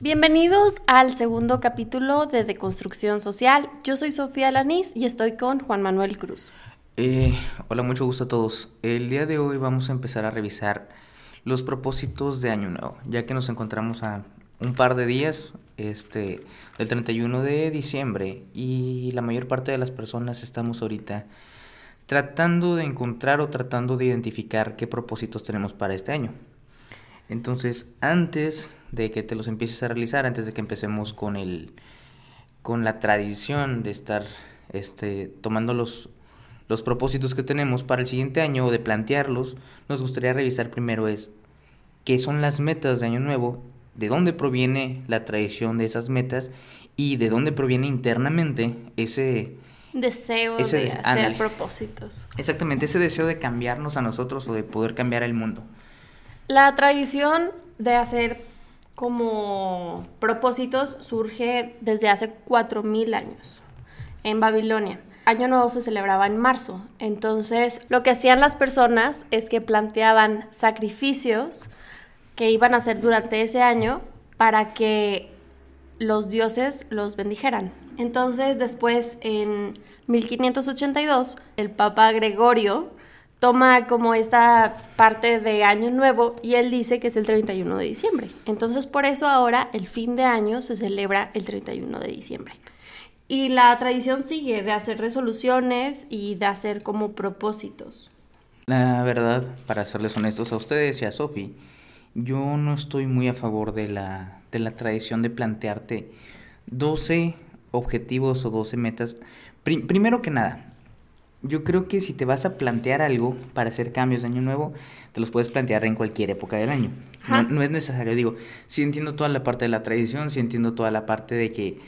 Bienvenidos al segundo capítulo de Deconstrucción Social. Yo soy Sofía Lanís y estoy con Juan Manuel Cruz. Eh, hola, mucho gusto a todos. El día de hoy vamos a empezar a revisar los propósitos de Año Nuevo, ya que nos encontramos a un par de días este, del 31 de diciembre y la mayor parte de las personas estamos ahorita tratando de encontrar o tratando de identificar qué propósitos tenemos para este año. Entonces, antes de que te los empieces a realizar, antes de que empecemos con el con la tradición de estar este, tomando los, los propósitos que tenemos para el siguiente año o de plantearlos, nos gustaría revisar primero es qué son las metas de año nuevo, de dónde proviene la tradición de esas metas y de dónde proviene internamente ese deseo de hacer propósitos. Exactamente, ese deseo de cambiarnos a nosotros o de poder cambiar el mundo. La tradición de hacer como propósitos surge desde hace 4.000 años en Babilonia. Año Nuevo se celebraba en marzo, entonces lo que hacían las personas es que planteaban sacrificios que iban a hacer durante ese año para que los dioses los bendijeran. Entonces después en 1582 el Papa Gregorio toma como esta parte de Año Nuevo y él dice que es el 31 de diciembre. Entonces por eso ahora el fin de año se celebra el 31 de diciembre. Y la tradición sigue de hacer resoluciones y de hacer como propósitos. La verdad, para serles honestos a ustedes y a Sofi, yo no estoy muy a favor de la, de la tradición de plantearte 12 objetivos o 12 metas. primero que nada, yo creo que si te vas a plantear algo para hacer cambios de año nuevo, te los puedes plantear en cualquier época del año. No, es necesario, digo, sí entiendo toda la parte de la tradición, sí entiendo toda la parte de que,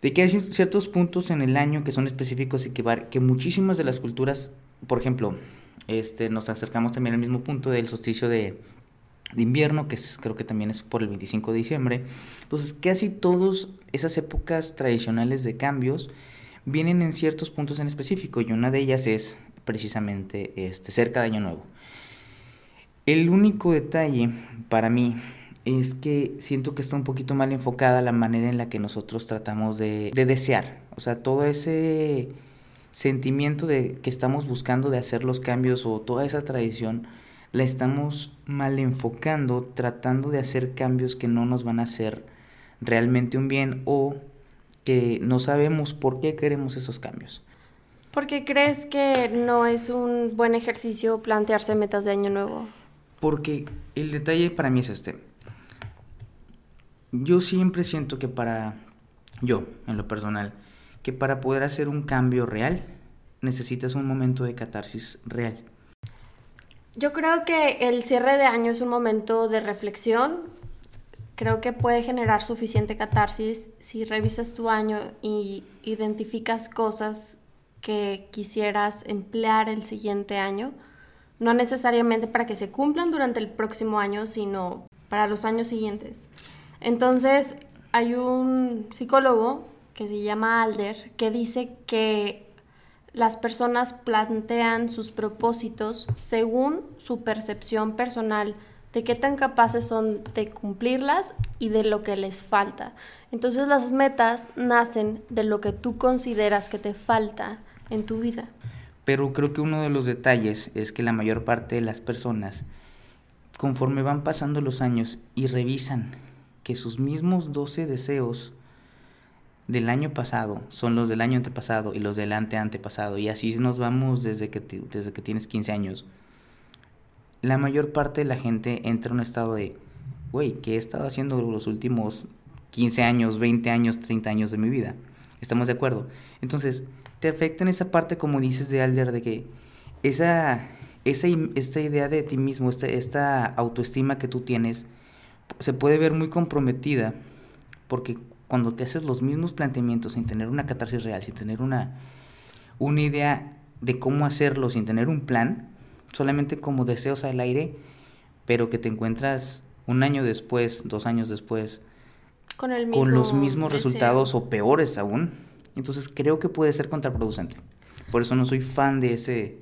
de que hay ciertos puntos en el año que son específicos y que, que muchísimas de las culturas, por ejemplo, este, nos acercamos también al mismo punto del solsticio de, de invierno, que es, creo que también es por el 25 de diciembre. Entonces, casi todas esas épocas tradicionales de cambios vienen en ciertos puntos en específico y una de ellas es precisamente este, cerca de Año Nuevo. El único detalle para mí es que siento que está un poquito mal enfocada la manera en la que nosotros tratamos de, de desear. O sea, todo ese sentimiento de que estamos buscando de hacer los cambios o toda esa tradición la estamos mal enfocando, tratando de hacer cambios que no nos van a hacer realmente un bien o que no sabemos por qué queremos esos cambios. ¿Por qué crees que no es un buen ejercicio plantearse metas de año nuevo? Porque el detalle para mí es este. Yo siempre siento que para, yo en lo personal, que para poder hacer un cambio real, necesitas un momento de catarsis real. Yo creo que el cierre de año es un momento de reflexión, creo que puede generar suficiente catarsis si revisas tu año y identificas cosas que quisieras emplear el siguiente año, no necesariamente para que se cumplan durante el próximo año, sino para los años siguientes. Entonces, hay un psicólogo que se llama Alder que dice que las personas plantean sus propósitos según su percepción personal de qué tan capaces son de cumplirlas y de lo que les falta. Entonces las metas nacen de lo que tú consideras que te falta en tu vida. Pero creo que uno de los detalles es que la mayor parte de las personas, conforme van pasando los años y revisan que sus mismos 12 deseos del año pasado son los del año antepasado y los del ante antepasado, y así nos vamos desde que, desde que tienes 15 años, la mayor parte de la gente entra en un estado de, güey, ¿qué he estado haciendo los últimos 15 años, 20 años, 30 años de mi vida? ¿Estamos de acuerdo? Entonces, te afecta en esa parte, como dices de Alder, de que esa, esa, esa idea de ti mismo, esta, esta autoestima que tú tienes, se puede ver muy comprometida porque cuando te haces los mismos planteamientos sin tener una catarsis real, sin tener una, una idea de cómo hacerlo, sin tener un plan, solamente como deseos al aire, pero que te encuentras un año después, dos años después, con, el con los mismos resultados o peores aún. Entonces creo que puede ser contraproducente. Por eso no soy fan de ese,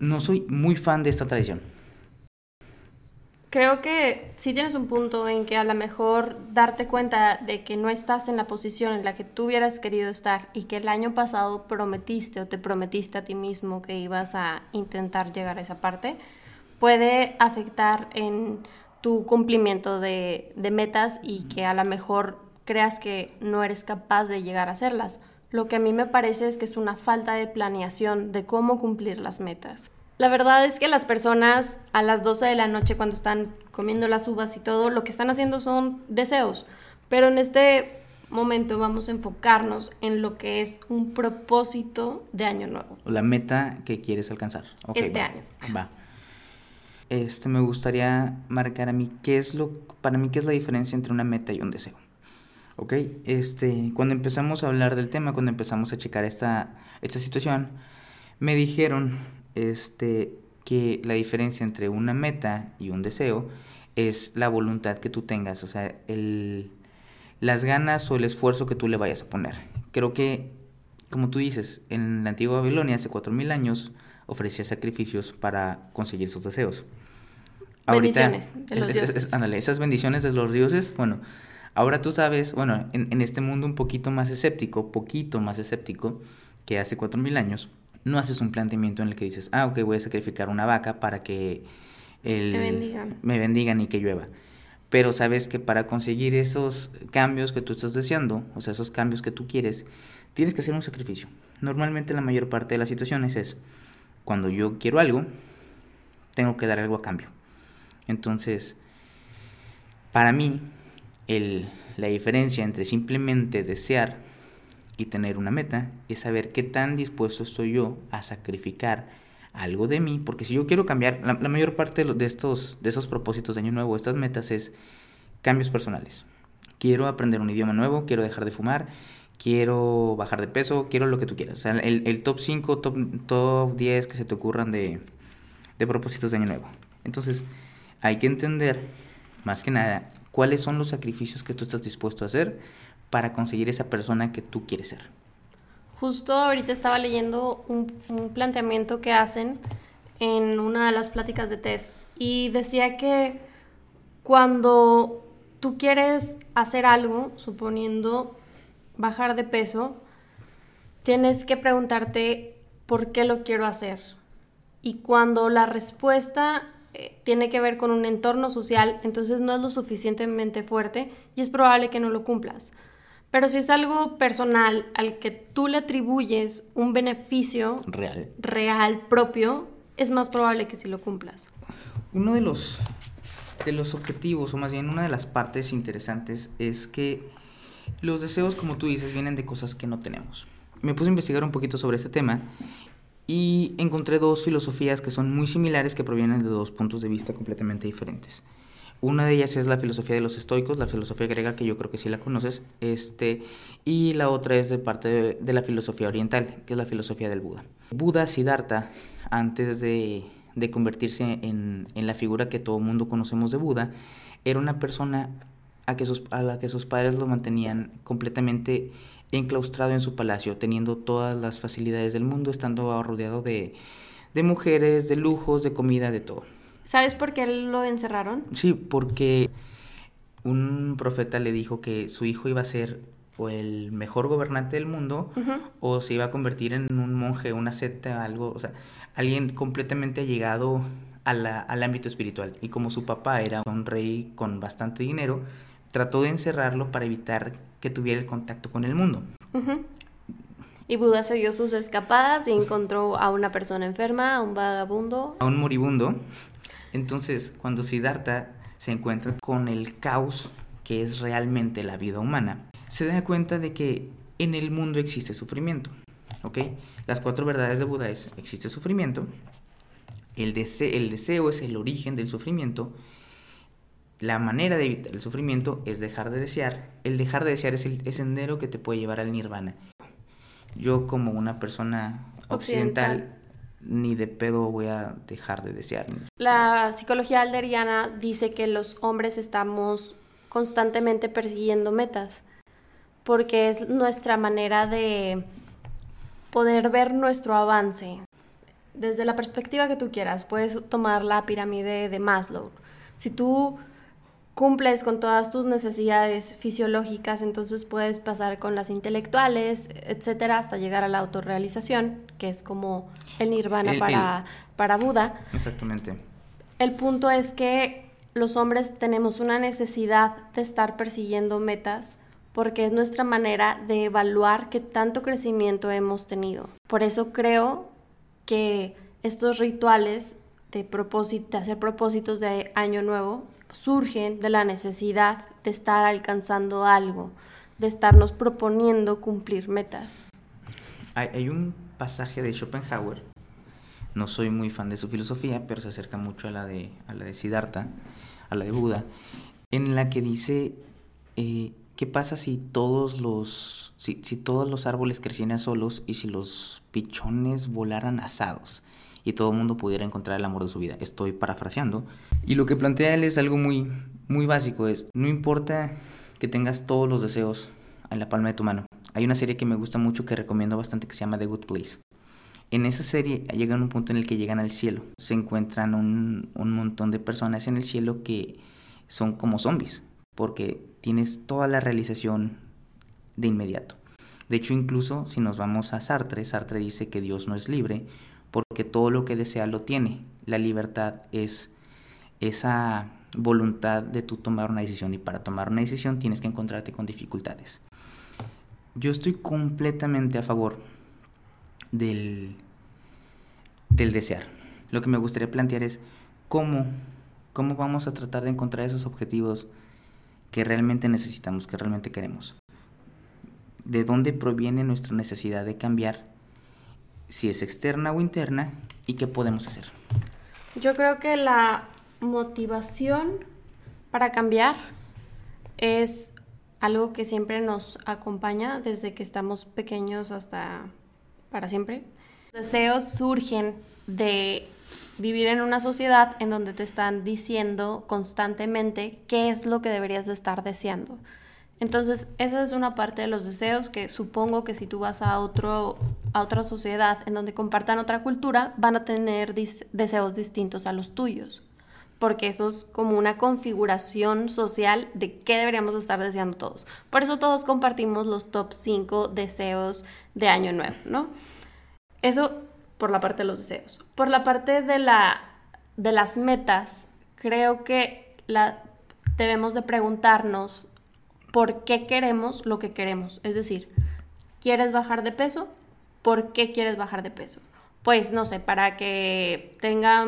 No soy muy fan de esta tradición. Creo que sí tienes un punto en que a lo mejor darte cuenta de que no estás en la posición en la que tú hubieras querido estar y que el año pasado prometiste o te prometiste a ti mismo que ibas a intentar llegar a esa parte, puede afectar en tu cumplimiento de, de metas y que a lo mejor creas que no eres capaz de llegar a hacerlas. Lo que a mí me parece es que es una falta de planeación de cómo cumplir las metas. La verdad es que las personas a las 12 de la noche cuando están comiendo las uvas y todo, lo que están haciendo son deseos. Pero en este momento vamos a enfocarnos en lo que es un propósito de año nuevo. La meta que quieres alcanzar. este año. Va. Este me gustaría marcar a mí qué es lo para mí qué es la diferencia entre una meta y un deseo. ¿Ok? Este, cuando empezamos a hablar del tema, cuando empezamos a checar esta, esta situación, me dijeron este, que la diferencia entre una meta y un deseo es la voluntad que tú tengas, o sea, el, las ganas o el esfuerzo que tú le vayas a poner. Creo que, como tú dices, en la antigua Babilonia, hace 4.000 años, ofrecía sacrificios para conseguir sus deseos. bendiciones de los dioses. ándale, esas bendiciones de los dioses, bueno, ahora tú sabes, bueno, en, en este mundo un poquito más escéptico, poquito más escéptico que hace 4.000 años, no haces un planteamiento en el que dices, ah, ok, voy a sacrificar una vaca para que el, me, bendigan. me bendigan y que llueva. Pero sabes que para conseguir esos cambios que tú estás deseando, o sea, esos cambios que tú quieres, tienes que hacer un sacrificio. Normalmente la mayor parte de las situaciones es, cuando yo quiero algo, tengo que dar algo a cambio. Entonces, para mí, el, la diferencia entre simplemente desear y tener una meta es saber qué tan dispuesto estoy yo a sacrificar algo de mí, porque si yo quiero cambiar, la, mayor parte de, estos, de esos propósitos de año nuevo, estas metas es cambios personales. Quiero aprender un idioma nuevo, quiero dejar de fumar, quiero bajar de peso, quiero lo que tú quieras. O sea, el, top 5, top, top 10 que se te ocurran de, de propósitos de año nuevo. Entonces, hay que entender, más que nada, cuáles son los sacrificios que tú estás dispuesto a hacer para conseguir esa persona que tú quieres ser. Justo ahorita estaba leyendo un, planteamiento que hacen en una de las pláticas de TED y decía que cuando tú quieres hacer algo, suponiendo bajar de peso, tienes que preguntarte por qué lo quiero hacer. Y cuando la respuesta eh, tiene que ver con un entorno social, entonces no es lo suficientemente fuerte y es probable que no lo cumplas. Pero si es algo personal al que tú le atribuyes un beneficio real, real propio, es más probable que si lo cumplas. Uno de los, de los objetivos, o más bien una de las partes interesantes, es que los deseos, como tú dices, vienen de cosas que no tenemos. Me puse a investigar un poquito sobre este tema y encontré dos filosofías que son muy similares que provienen de dos puntos de vista completamente diferentes. Una de ellas es la filosofía de los estoicos, la filosofía griega, que yo creo que sí la conoces, este, y la otra es de parte de, la filosofía oriental, que es la filosofía del Buda. Buda, Siddhartha, antes de, convertirse en, la figura que todo mundo conocemos de Buda, era una persona a, que sus, a la que sus padres lo mantenían completamente enclaustrado en su palacio, teniendo todas las facilidades del mundo, estando rodeado de, de mujeres, de lujos, de comida, de todo. ¿Sabes por qué lo encerraron? Sí, porque un profeta le dijo que su hijo iba a ser o el mejor gobernante del mundo o se iba a convertir en un monje, una secta, algo, o sea, alguien completamente allegado a la, al ámbito espiritual. Y como su papá era un rey con bastante dinero, trató de encerrarlo para evitar que tuviera el contacto con el mundo. Y Buda se dio sus escapadas y encontró a una persona enferma, a un vagabundo. A un moribundo entonces, cuando Siddhartha se encuentra con el caos que es realmente la vida humana, se da cuenta de que en el mundo existe sufrimiento. ¿Ok? Las cuatro verdades de Buda es, existe sufrimiento, el, el deseo es el origen del sufrimiento, la manera de evitar el sufrimiento es dejar de desear, el dejar de desear es el sendero que te puede llevar al nirvana. Yo como una persona occidental ni de pedo voy a dejar de desear. La psicología alderiana dice que los hombres estamos constantemente persiguiendo metas, porque es nuestra manera de poder ver nuestro avance. desde la perspectiva que tú quieras. Puedes tomar la pirámide de Maslow. Si tú cumples con todas tus necesidades fisiológicas, entonces puedes pasar con las intelectuales, etcétera, hasta llegar a la autorrealización, que es como el nirvana para, para Buda. Exactamente. El punto es que los hombres tenemos una necesidad de estar persiguiendo metas porque es nuestra manera de evaluar qué tanto crecimiento hemos tenido. Por eso creo que estos rituales de, propósito, de hacer propósitos de año nuevo surgen de la necesidad de estar alcanzando algo, de estarnos proponiendo cumplir metas. Hay, un pasaje de Schopenhauer, no soy muy fan de su filosofía, pero se acerca mucho a la de, a la de Siddhartha, a la de Buda, en la que dice, eh, ¿qué pasa si todos los, si, si todos los árboles crecieran solos y si los pichones volaran asados? Y todo el mundo pudiera encontrar el amor de su vida. Estoy parafraseando. Y lo que plantea él es algo muy, muy básico. Es, no importa que tengas todos los deseos en la palma de tu mano. Hay una serie que me gusta mucho que recomiendo bastante que se llama The Good Place. En esa serie llegan a un punto en el que llegan al cielo. Se encuentran un, un montón de personas en el cielo que son como zombies. Porque tienes toda la realización de inmediato. De hecho, incluso si nos vamos a Sartre, Sartre dice que Dios no es libre porque todo lo que desea lo tiene. La libertad es esa voluntad de tú tomar una decisión y para tomar una decisión tienes que encontrarte con dificultades. Yo estoy completamente a favor del, del desear. Lo que me gustaría plantear es cómo, cómo vamos a tratar de encontrar esos objetivos que realmente necesitamos, que realmente queremos. ¿De dónde proviene nuestra necesidad de cambiar si es externa o interna y qué podemos hacer. Yo creo que la motivación para cambiar es algo que siempre nos acompaña desde que estamos pequeños hasta para siempre. Los deseos surgen de vivir en una sociedad en donde te están diciendo constantemente qué es lo que deberías de estar deseando. Entonces, esa es una parte de los deseos que supongo que si tú vas a, otro, a otra sociedad en donde compartan otra cultura, van a tener deseos distintos a los tuyos, porque eso es como una configuración social de qué deberíamos estar deseando todos. Por eso todos compartimos los top 5 deseos de Año Nuevo, ¿no? Eso por la parte de los deseos. Por la parte de, la, de las metas, creo que la, debemos de preguntarnos por qué queremos lo que queremos. Es decir, ¿quieres bajar de peso? ¿Por qué quieres bajar de peso? Pues no sé, para que tenga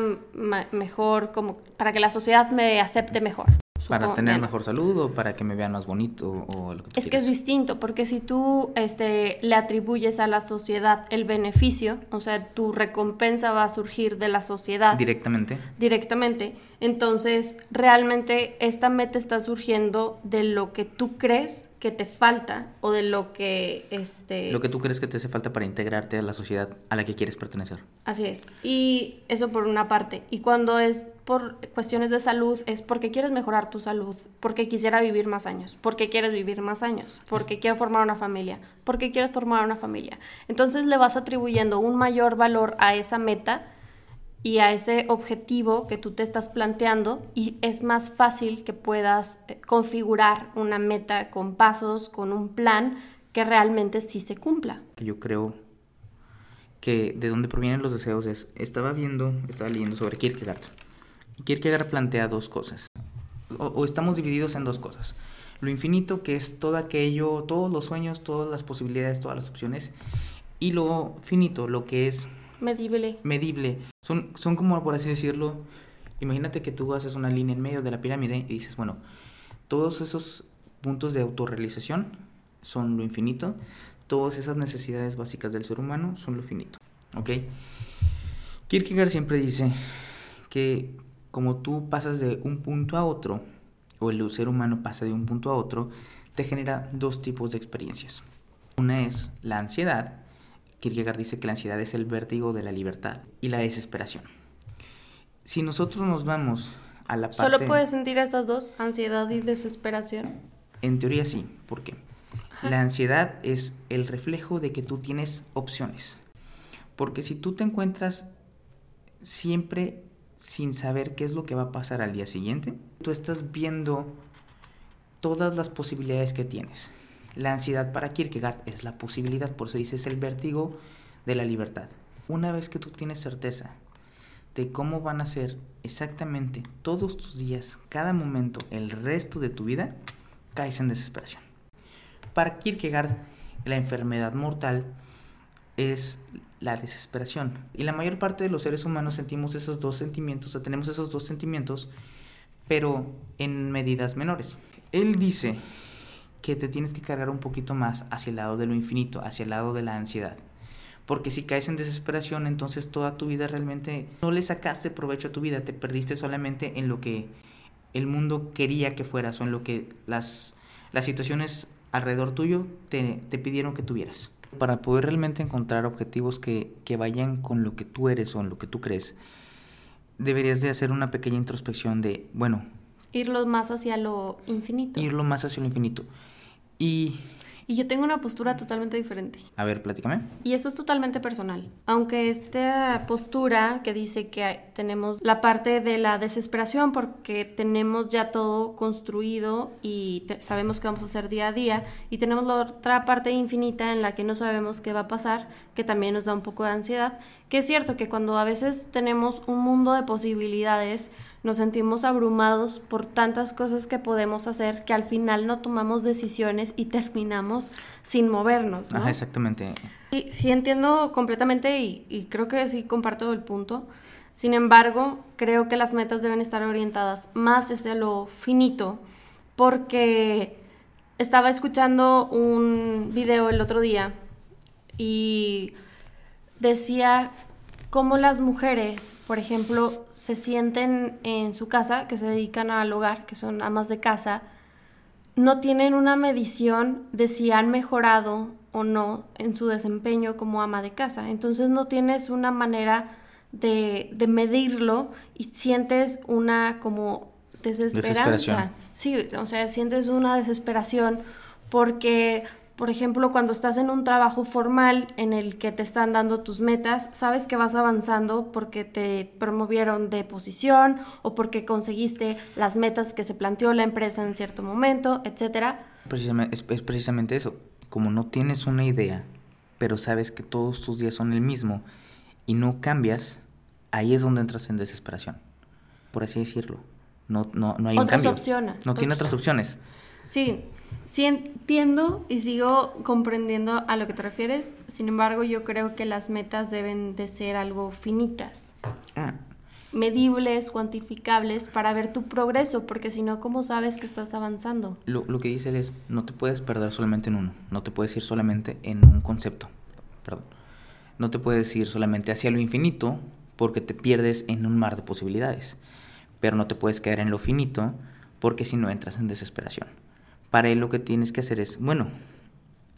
mejor, como para que la sociedad me acepte mejor. Para tener mejor salud o para que me vean más bonito o lo que Es que es distinto, porque si tú este, le atribuyes a la sociedad el beneficio, o sea, tu recompensa va a surgir de la sociedad. Directamente. Directamente. Entonces, realmente esta meta está surgiendo de lo que tú crees que te falta o de lo que este lo que tú crees que te hace falta para integrarte a la sociedad a la que quieres pertenecer. Así es. Y eso por una parte. Y cuando es por cuestiones de salud es porque quieres mejorar tu salud, porque quisiera vivir más años, porque quieres vivir más años, porque quieres formar una familia, porque quieres formar una familia. Entonces le vas atribuyendo un mayor valor a esa meta y a ese objetivo que tú te estás planteando y es más fácil que puedas eh, configurar una meta con pasos, con un plan que realmente sí se cumpla. Yo creo que de dónde provienen los deseos es, estaba viendo, estaba leyendo sobre Kierkegaard. Kierkegaard plantea dos cosas, o, o estamos divididos en dos cosas. Lo infinito, que es todo aquello, todos los sueños, todas las posibilidades, todas las opciones, y lo finito, lo que es Medible. Medible. Son, son como, por así decirlo, imagínate que tú haces una línea en medio de la pirámide y dices, bueno, todos esos puntos de autorrealización son lo infinito, todas esas necesidades básicas del ser humano son lo finito. ¿Ok? Kierkegaard siempre dice que como tú pasas de un punto a otro, o el ser humano pasa de un punto a otro, te genera dos tipos de experiencias. Una es la ansiedad Kierkegaard dice que la ansiedad es el vértigo de la libertad y la desesperación. Si nosotros nos vamos a la parte... ¿Solo puedes sentir esas dos, ansiedad y desesperación? En teoría sí, ¿por qué? La ansiedad es el reflejo de que tú tienes opciones. Porque si tú te encuentras siempre sin saber qué es lo que va a pasar al día siguiente. Tú estás viendo todas las posibilidades que tienes. La ansiedad para Kierkegaard es la posibilidad, por eso dice es el vértigo de la libertad. Una vez que tú tienes certeza de cómo van a ser exactamente todos tus días, cada momento, el resto de tu vida, caes en desesperación. Para Kierkegaard, la enfermedad mortal es la desesperación. Y la mayor parte de los seres humanos sentimos esos dos sentimientos, o tenemos esos dos sentimientos, pero en medidas menores. Él dice que te tienes que cargar un poquito más hacia el lado de lo infinito, hacia el lado de la ansiedad. Porque si caes en desesperación, entonces toda tu vida realmente no le sacaste provecho a tu vida, te perdiste solamente en lo que el mundo quería que fueras o en lo que las, las situaciones alrededor tuyo te, te pidieron que tuvieras. Para poder realmente encontrar objetivos que, que vayan con lo que tú eres o en lo que tú crees, deberías de hacer una pequeña introspección de, bueno, Irlo más hacia lo infinito. irlo más hacia lo infinito. Y, Y yo tengo una postura totalmente diferente. a ver, platícame. Y esto es totalmente personal. Aunque esta postura que dice que tenemos la parte de la desesperación porque tenemos ya todo construido y sabemos que vamos a hacer día a día, y tenemos la otra parte infinita en la que no sabemos qué va a pasar, que también nos da un poco de ansiedad, que es cierto que cuando a veces tenemos un mundo de posibilidades, nos sentimos abrumados por tantas cosas que podemos hacer que al final no tomamos decisiones y terminamos sin movernos. ¿no? Ajá, exactamente. Sí, sí entiendo completamente y, y creo que sí comparto el punto. Sin embargo, creo que las metas deben estar orientadas más hacia lo finito, porque estaba escuchando un video el otro día y decía cómo las mujeres, por ejemplo, se sienten en su casa, que se dedican al hogar, que son amas de casa, no tienen una medición de si han mejorado o no en su desempeño como ama de casa. Entonces no tienes una manera de, de medirlo y sientes una como desesperanza. Desesperación. Sí, o sea, sientes una desesperación porque, por ejemplo, cuando estás en un trabajo formal en el que te están dando tus metas, sabes que vas avanzando porque te promovieron de posición o porque conseguiste las metas que se planteó la empresa en cierto momento, etcétera. Precisamente, es, es precisamente eso. Como no tienes una idea, pero sabes que todos tus días son el mismo y no cambias, ahí es donde entras en desesperación. Por así decirlo. No, no, no hay un Otras cambio. opciones. No tiene otras opciones. Sí, sí entiendo y sigo comprendiendo a lo que te refieres. Sin embargo, yo creo que las metas deben de ser algo finitas, Ah, medibles, cuantificables para ver tu progreso, porque si no, ¿cómo sabes que estás avanzando? Lo, lo que dice él es, no te puedes perder solamente en uno, no te puedes ir solamente en un concepto, perdón. No te puedes ir solamente hacia lo infinito porque te pierdes en un mar de posibilidades, pero no te puedes quedar en lo finito porque si no entras en desesperación. Para él lo que tienes que hacer es, bueno,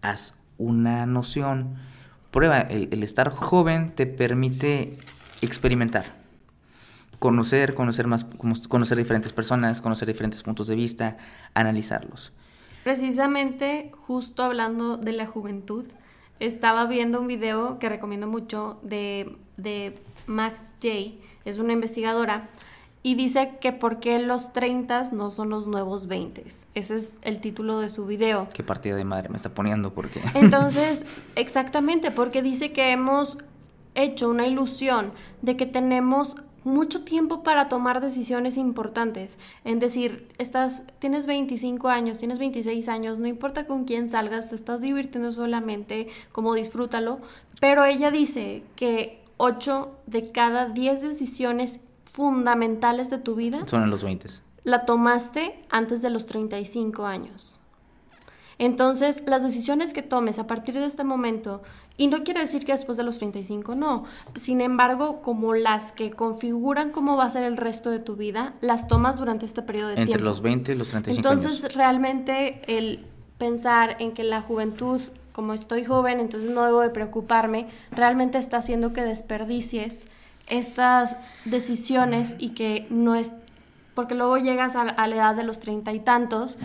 haz una noción, prueba, el, estar joven te permite experimentar, conocer, conocer más, conocer diferentes personas, conocer diferentes puntos de vista, analizarlos. Precisamente, justo hablando de la juventud, estaba viendo un video que recomiendo mucho de, de Mac Jay, es una investigadora, y dice que por qué los 30 no son los nuevos 20. Ese es el título de su video. Qué partida de madre me está poniendo porque... Entonces, exactamente, porque dice que hemos hecho una ilusión de que tenemos mucho tiempo para tomar decisiones importantes. En decir, estás, tienes 25 años, tienes 26 años, no importa con quién salgas, te estás divirtiendo solamente, como disfrútalo. Pero ella dice que 8 de cada 10 decisiones fundamentales de tu vida Son en los 20. la tomaste antes de los 35 años. Entonces, las decisiones que tomes a partir de este momento, y no quiere decir que después de los 35 no, sin embargo, como las que configuran cómo va a ser el resto de tu vida, las tomas durante este periodo de Entre tiempo. los 20 y los 35 Entonces, años. realmente el pensar en que la juventud, como estoy joven, entonces no debo de preocuparme, realmente está haciendo que desperdicies estas decisiones y que no es, porque luego llegas a, la edad de los treinta y tantos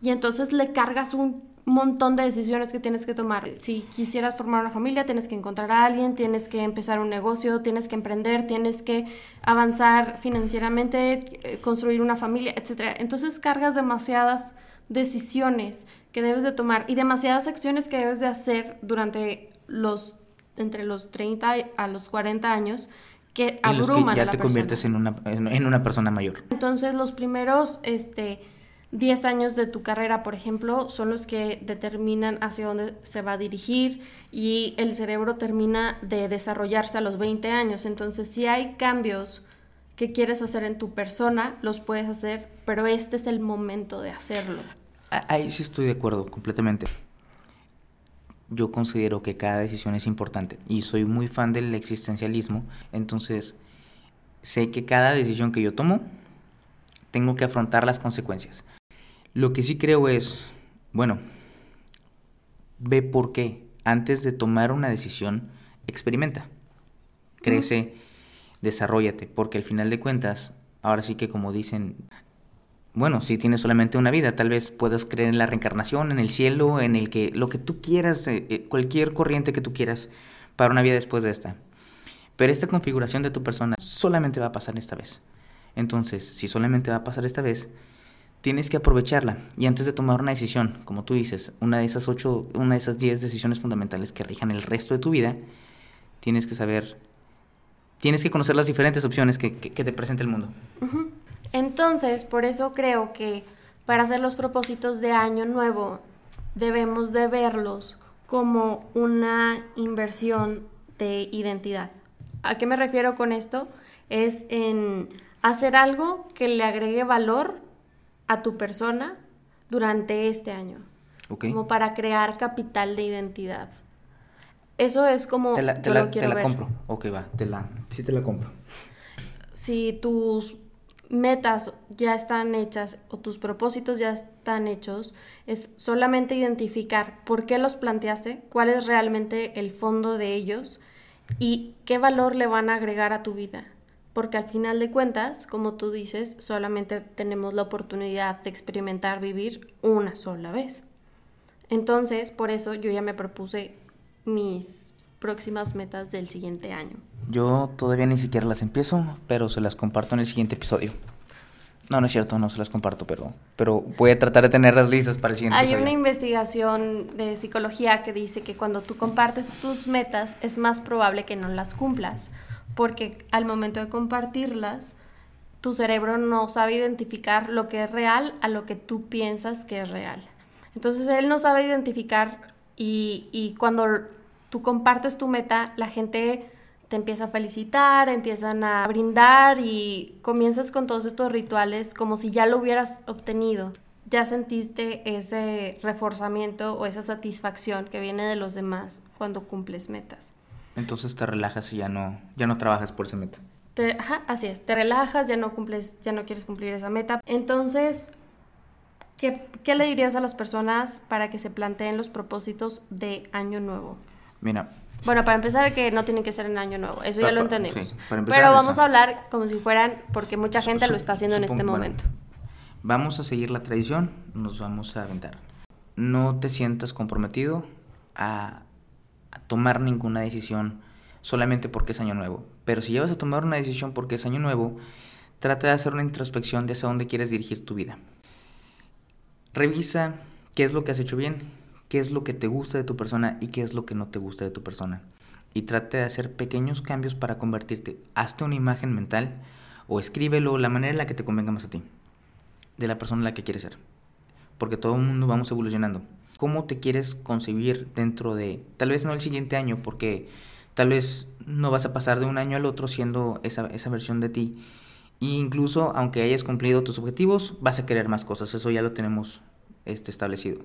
y entonces le cargas un un montón de decisiones que tienes que tomar. Si quisieras formar una familia, tienes que encontrar a alguien, tienes que empezar un negocio, tienes que emprender, tienes que avanzar financieramente, eh, construir una familia, etc. Entonces cargas demasiadas decisiones que debes de tomar y demasiadas acciones que debes de hacer durante los entre los 30 a los 40 años que abruman ya te conviertes en una, en una persona mayor. Entonces los primeros este 10 años de tu carrera, por ejemplo, son los que determinan hacia dónde se va a dirigir y el cerebro termina de desarrollarse a los 20 años. Entonces, si hay cambios que quieres hacer en tu persona, los puedes hacer, pero este es el momento de hacerlo. Ahí sí estoy de acuerdo completamente. Yo considero que cada decisión es importante y soy muy fan del existencialismo, entonces sé que cada decisión que yo tomo tengo que afrontar las consecuencias. Lo que sí creo es, bueno, ve por qué. Antes de tomar una decisión, experimenta. Crece, desarrollate, porque al final de cuentas, ahora sí que como dicen, bueno, si tienes solamente una vida, tal vez puedas creer en la reencarnación, en el cielo, en el que lo que tú quieras, eh, eh, cualquier corriente que tú quieras para una vida después de esta. Pero esta configuración de tu persona solamente va a pasar esta vez. Entonces, si solamente va a pasar esta vez, tienes que aprovecharla. Y antes de tomar una decisión, como tú dices, una de esas ocho, una de esas diez decisiones fundamentales que rijan el resto de tu vida, tienes que saber, tienes que conocer las diferentes opciones que, te presenta el mundo. Entonces, por eso creo que para hacer los propósitos de año nuevo, debemos de verlos como una inversión de identidad. ¿A qué me refiero con esto? Es en hacer algo que le agregue valor a tu persona durante este año. Como para crear capital de identidad. Eso es como te la, te la, compro. Ok, va, te la, sí te la compro. Si tus metas ya están hechas o tus propósitos ya están hechos, es solamente identificar por qué los planteaste, cuál es realmente el fondo de ellos y qué valor le van a agregar a tu vida porque al final de cuentas, como tú dices, solamente tenemos la oportunidad de experimentar vivir una sola vez. Entonces, por eso yo ya me propuse mis próximas metas del siguiente año. Yo todavía ni siquiera las empiezo, pero se las comparto en el siguiente episodio. No, no es cierto, no se las comparto, pero, pero voy a tratar de tenerlas listas para el siguiente Hay una investigación de psicología que dice que cuando tú compartes tus metas es más probable que no las cumplas porque al momento de compartirlas, tu cerebro no sabe identificar lo que es real a lo que tú piensas que es real. Entonces él no sabe identificar y, cuando tú compartes tu meta, la gente te empieza a felicitar, empiezan a brindar y comienzas con todos estos rituales como si ya lo hubieras obtenido. Ya sentiste ese reforzamiento o esa satisfacción que viene de los demás cuando cumples metas. Entonces te relajas y ya no, ya no trabajas por esa meta. ajá, así es, te relajas, ya no cumples, ya no quieres cumplir esa meta. Entonces, ¿qué, ¿qué, le dirías a las personas para que se planteen los propósitos de año nuevo? Mira. Bueno, para empezar, que no tienen que ser en año nuevo, eso ya lo entendemos. Pero vamos a hablar como si fueran, porque mucha gente lo está haciendo en este momento. vamos a seguir la tradición, nos vamos a aventar. No te sientas comprometido a a tomar ninguna decisión solamente porque es año nuevo. Pero si ya vas a tomar una decisión porque es año nuevo, trata de hacer una introspección de hacia dónde quieres dirigir tu vida. Revisa qué es lo que has hecho bien, qué es lo que te gusta de tu persona y qué es lo que no te gusta de tu persona. Y trate de hacer pequeños cambios para convertirte. Hazte una imagen mental o escríbelo la manera en la que te convenga más a ti, de la persona en la que quieres ser. Porque todo el mundo vamos evolucionando cómo te quieres concebir dentro de, tal vez no el siguiente año, porque tal vez no vas a pasar de un año al otro siendo esa, esa versión de ti. E incluso aunque hayas cumplido tus objetivos, vas a querer más cosas, eso ya lo tenemos este, establecido.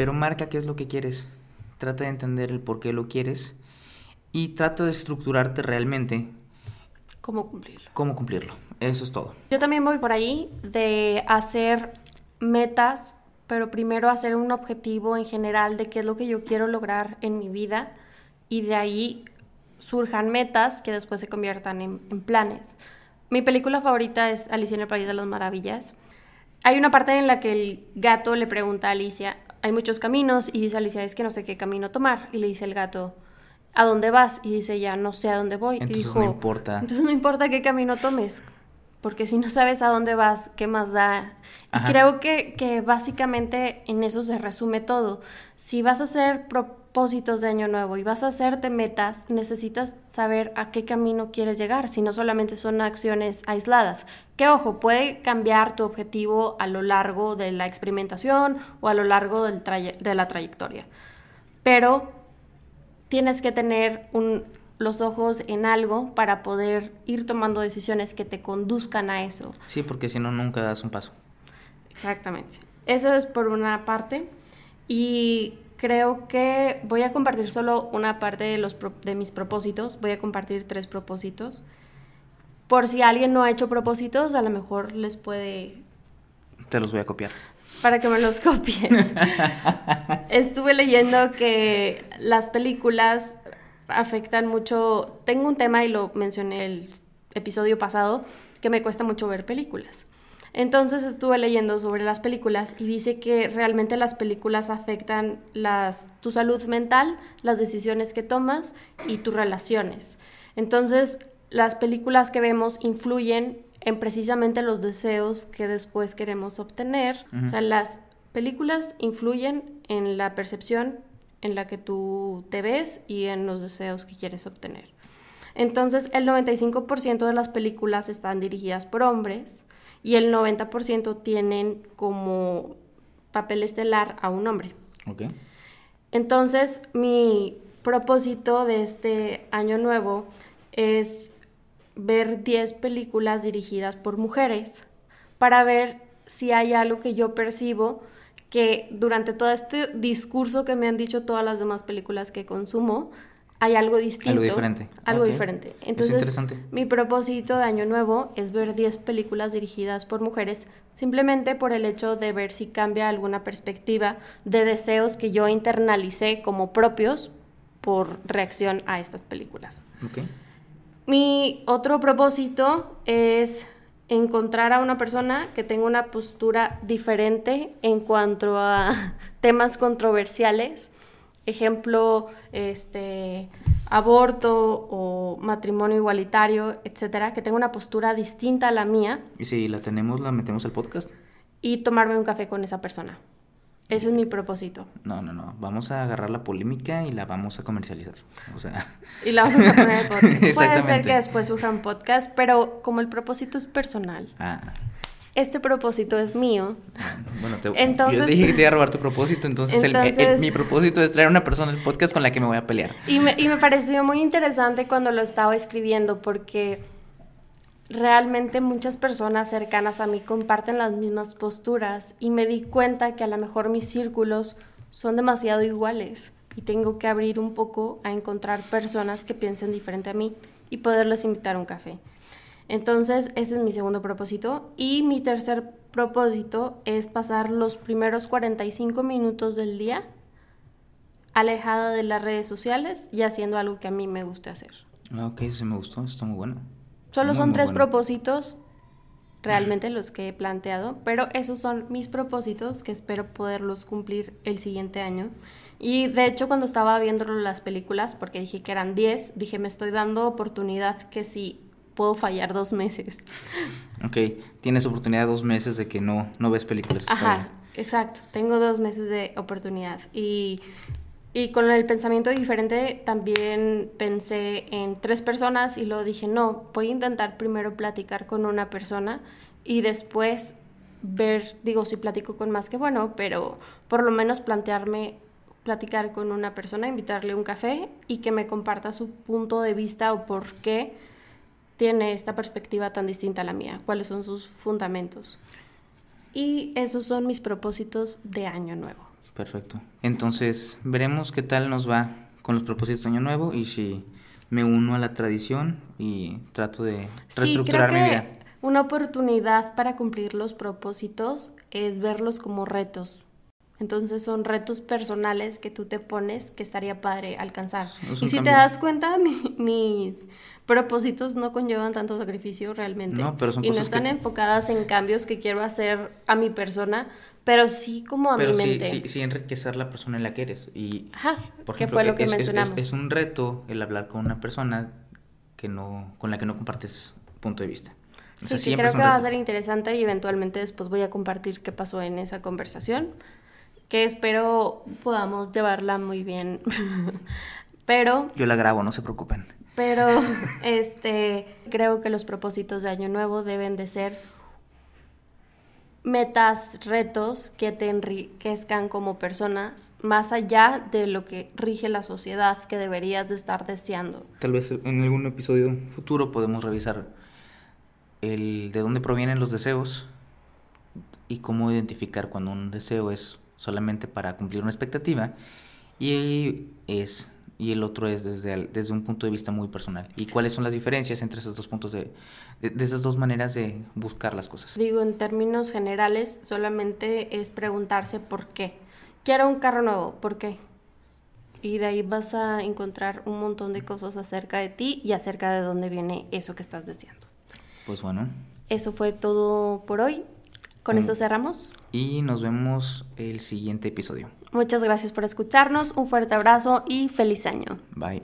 Pero marca qué es lo que quieres, trata de entender el por qué lo quieres y trata de estructurarte realmente. ¿Cómo cumplirlo? Cómo cumplirlo, eso es todo. Yo también voy por ahí de hacer metas pero primero hacer un objetivo en general de qué es lo que yo quiero lograr en mi vida y de ahí surjan metas que después se conviertan en, planes. Mi película favorita es Alicia en el País de las Maravillas. Hay una parte en la que el gato le pregunta a Alicia, hay muchos caminos y dice Alicia, es que no sé qué camino tomar. Y le dice el gato, ¿a dónde vas? Y dice, ya no sé a dónde voy. Entonces y dijo, no importa. Entonces no importa qué camino tomes, porque si no sabes a dónde vas, ¿qué más da? Y Ajá. creo que, que básicamente en eso se resume todo. Si vas a hacer propósitos de año nuevo y vas a hacerte metas, necesitas saber a qué camino quieres llegar, si no solamente son acciones aisladas. Que ojo, puede cambiar tu objetivo a lo largo de la experimentación o a lo largo del de la trayectoria. Pero tienes que tener un- los ojos en algo para poder ir tomando decisiones que te conduzcan a eso. Sí, porque si no, nunca das un paso. Exactamente. Eso es por una parte. Y creo que voy a compartir solo una parte de, los, pro- de mis propósitos. Voy a compartir tres propósitos. Por si alguien no ha hecho propósitos, a lo mejor les puede Te los voy a copiar. para que me los copies. Estuve leyendo que las películas afectan mucho. Tengo un tema y lo mencioné el episodio pasado que me cuesta mucho ver películas. Entonces estuve leyendo sobre las películas y dice que realmente las películas afectan las, tu salud mental, las decisiones que tomas y tus relaciones. Entonces las películas que vemos influyen en precisamente los deseos que después queremos obtener. O sea, las películas influyen en la percepción en la que tú te ves y en los deseos que quieres obtener. Entonces, el 95% de las películas están dirigidas por hombres y el 90% tienen como papel estelar a un hombre. Entonces, mi propósito de este año nuevo es ver 10 películas dirigidas por mujeres para ver si hay algo que yo percibo que durante todo este discurso que me han dicho todas las demás películas que consumo, hay algo distinto. Algo diferente. Algo diferente. Es Entonces, mi propósito de año nuevo es ver 10 películas dirigidas por mujeres, simplemente por el hecho de ver si cambia alguna perspectiva de deseos que yo internalicé como propios por reacción a estas películas. Mi otro propósito es encontrar a una persona que tenga una postura diferente en cuanto a temas controversiales. Ejemplo, este aborto o matrimonio igualitario, etcétera, que tenga una postura distinta a la mía Y si la tenemos, la metemos al podcast. y tomarme un café con esa persona. Ese es mi propósito. No, no, no. Vamos a agarrar la polémica y la vamos a comercializar. O sea, Y la vamos a poner en podcast. Puede ser que después surja un podcast, pero como el propósito es personal, ah, este propósito es mío. bueno, te, Entonces- yo te dije que te iba a robar tu propósito, entonces, el- el- mi propósito es traer a una persona al podcast con la que me voy a pelear. Y me, y me pareció muy interesante cuando lo estaba escribiendo porque realmente muchas personas cercanas a mí comparten las mismas posturas y me di cuenta que a lo mejor mis círculos son demasiado iguales y tengo que abrir un poco a encontrar personas que piensen diferente a mí y poderles invitar a un café. Entonces, ese es mi segundo propósito. Y mi tercer propósito es pasar los primeros 45 minutos del día alejada de las redes sociales y haciendo algo que a mí me guste hacer. Ah, ok, eso me gustó, está muy bueno. Solo Muy, son muy tres bueno. propósitos realmente los que he planteado, pero esos son mis propósitos que espero poderlos cumplir el siguiente año. Y de hecho cuando estaba viendo las películas, porque dije que eran 10, dije me estoy dando oportunidad que si puedo fallar dos meses. Ok, tienes oportunidad dos meses de que no, no ves películas. Ajá, exacto. Tengo dos meses de oportunidad. Y, y con el pensamiento diferente también pensé en tres personas y luego dije, no, voy a intentar primero platicar con una persona y después ver, digo, si platico con más que bueno, pero por lo menos plantearme platicar con una persona, invitarle un café y que me comparta su punto de vista o por qué tiene esta perspectiva tan distinta a la mía, cuáles son sus fundamentos. Y esos son mis propósitos de año nuevo. Perfecto. Entonces, veremos qué tal nos va con los propósitos de Año Nuevo y si me uno a la tradición y trato de reestructurar sí, creo mi que vida. una oportunidad para cumplir los propósitos es verlos como retos. Entonces son retos personales que tú te pones que estaría padre alcanzar. Es Y si te cambio. das cuenta, mi- mis propósitos no conllevan tanto sacrificio realmente. No, pero son y no cosas están que- enfocadas en cambios que quiero hacer a mi persona, pero sí como a Pero mi sí, mente. sí, sí enriquecer la persona en la que eres. Y, Ajá, por que ejemplo, fue lo que es, es- es- mencionamos. es un reto el hablar con una persona que no, con la que no compartes punto de vista. O Sí, sea, que siempre creo que va a ser interesante y eventualmente después voy a compartir qué pasó en esa conversación, que espero podamos llevarla muy bien. Pero, Yo la grabo, no se preocupen. pero, este, creo que los propósitos de Año Nuevo deben de ser metas, retos que te enriquezcan como personas, más allá de lo que rige la sociedad que deberías de estar deseando. Tal vez en algún episodio futuro podemos revisar el de dónde provienen los deseos y cómo identificar cuando un deseo es solamente para cumplir una expectativa y es y el otro es desde, el- desde un punto de vista muy personal. ¿Y cuáles son las diferencias entre esos dos puntos de, de, de esas dos maneras de buscar las cosas? Digo, en términos generales, solamente es preguntarse por qué. Quiero un carro nuevo, ¿por qué? Y de ahí vas a encontrar un montón de cosas acerca de ti y acerca de dónde viene eso que estás deseando. Pues bueno, Eso fue todo por hoy. Con Mm. esto cerramos. Y nos vemos el siguiente episodio. Muchas gracias por escucharnos, un fuerte abrazo y feliz año. Bye.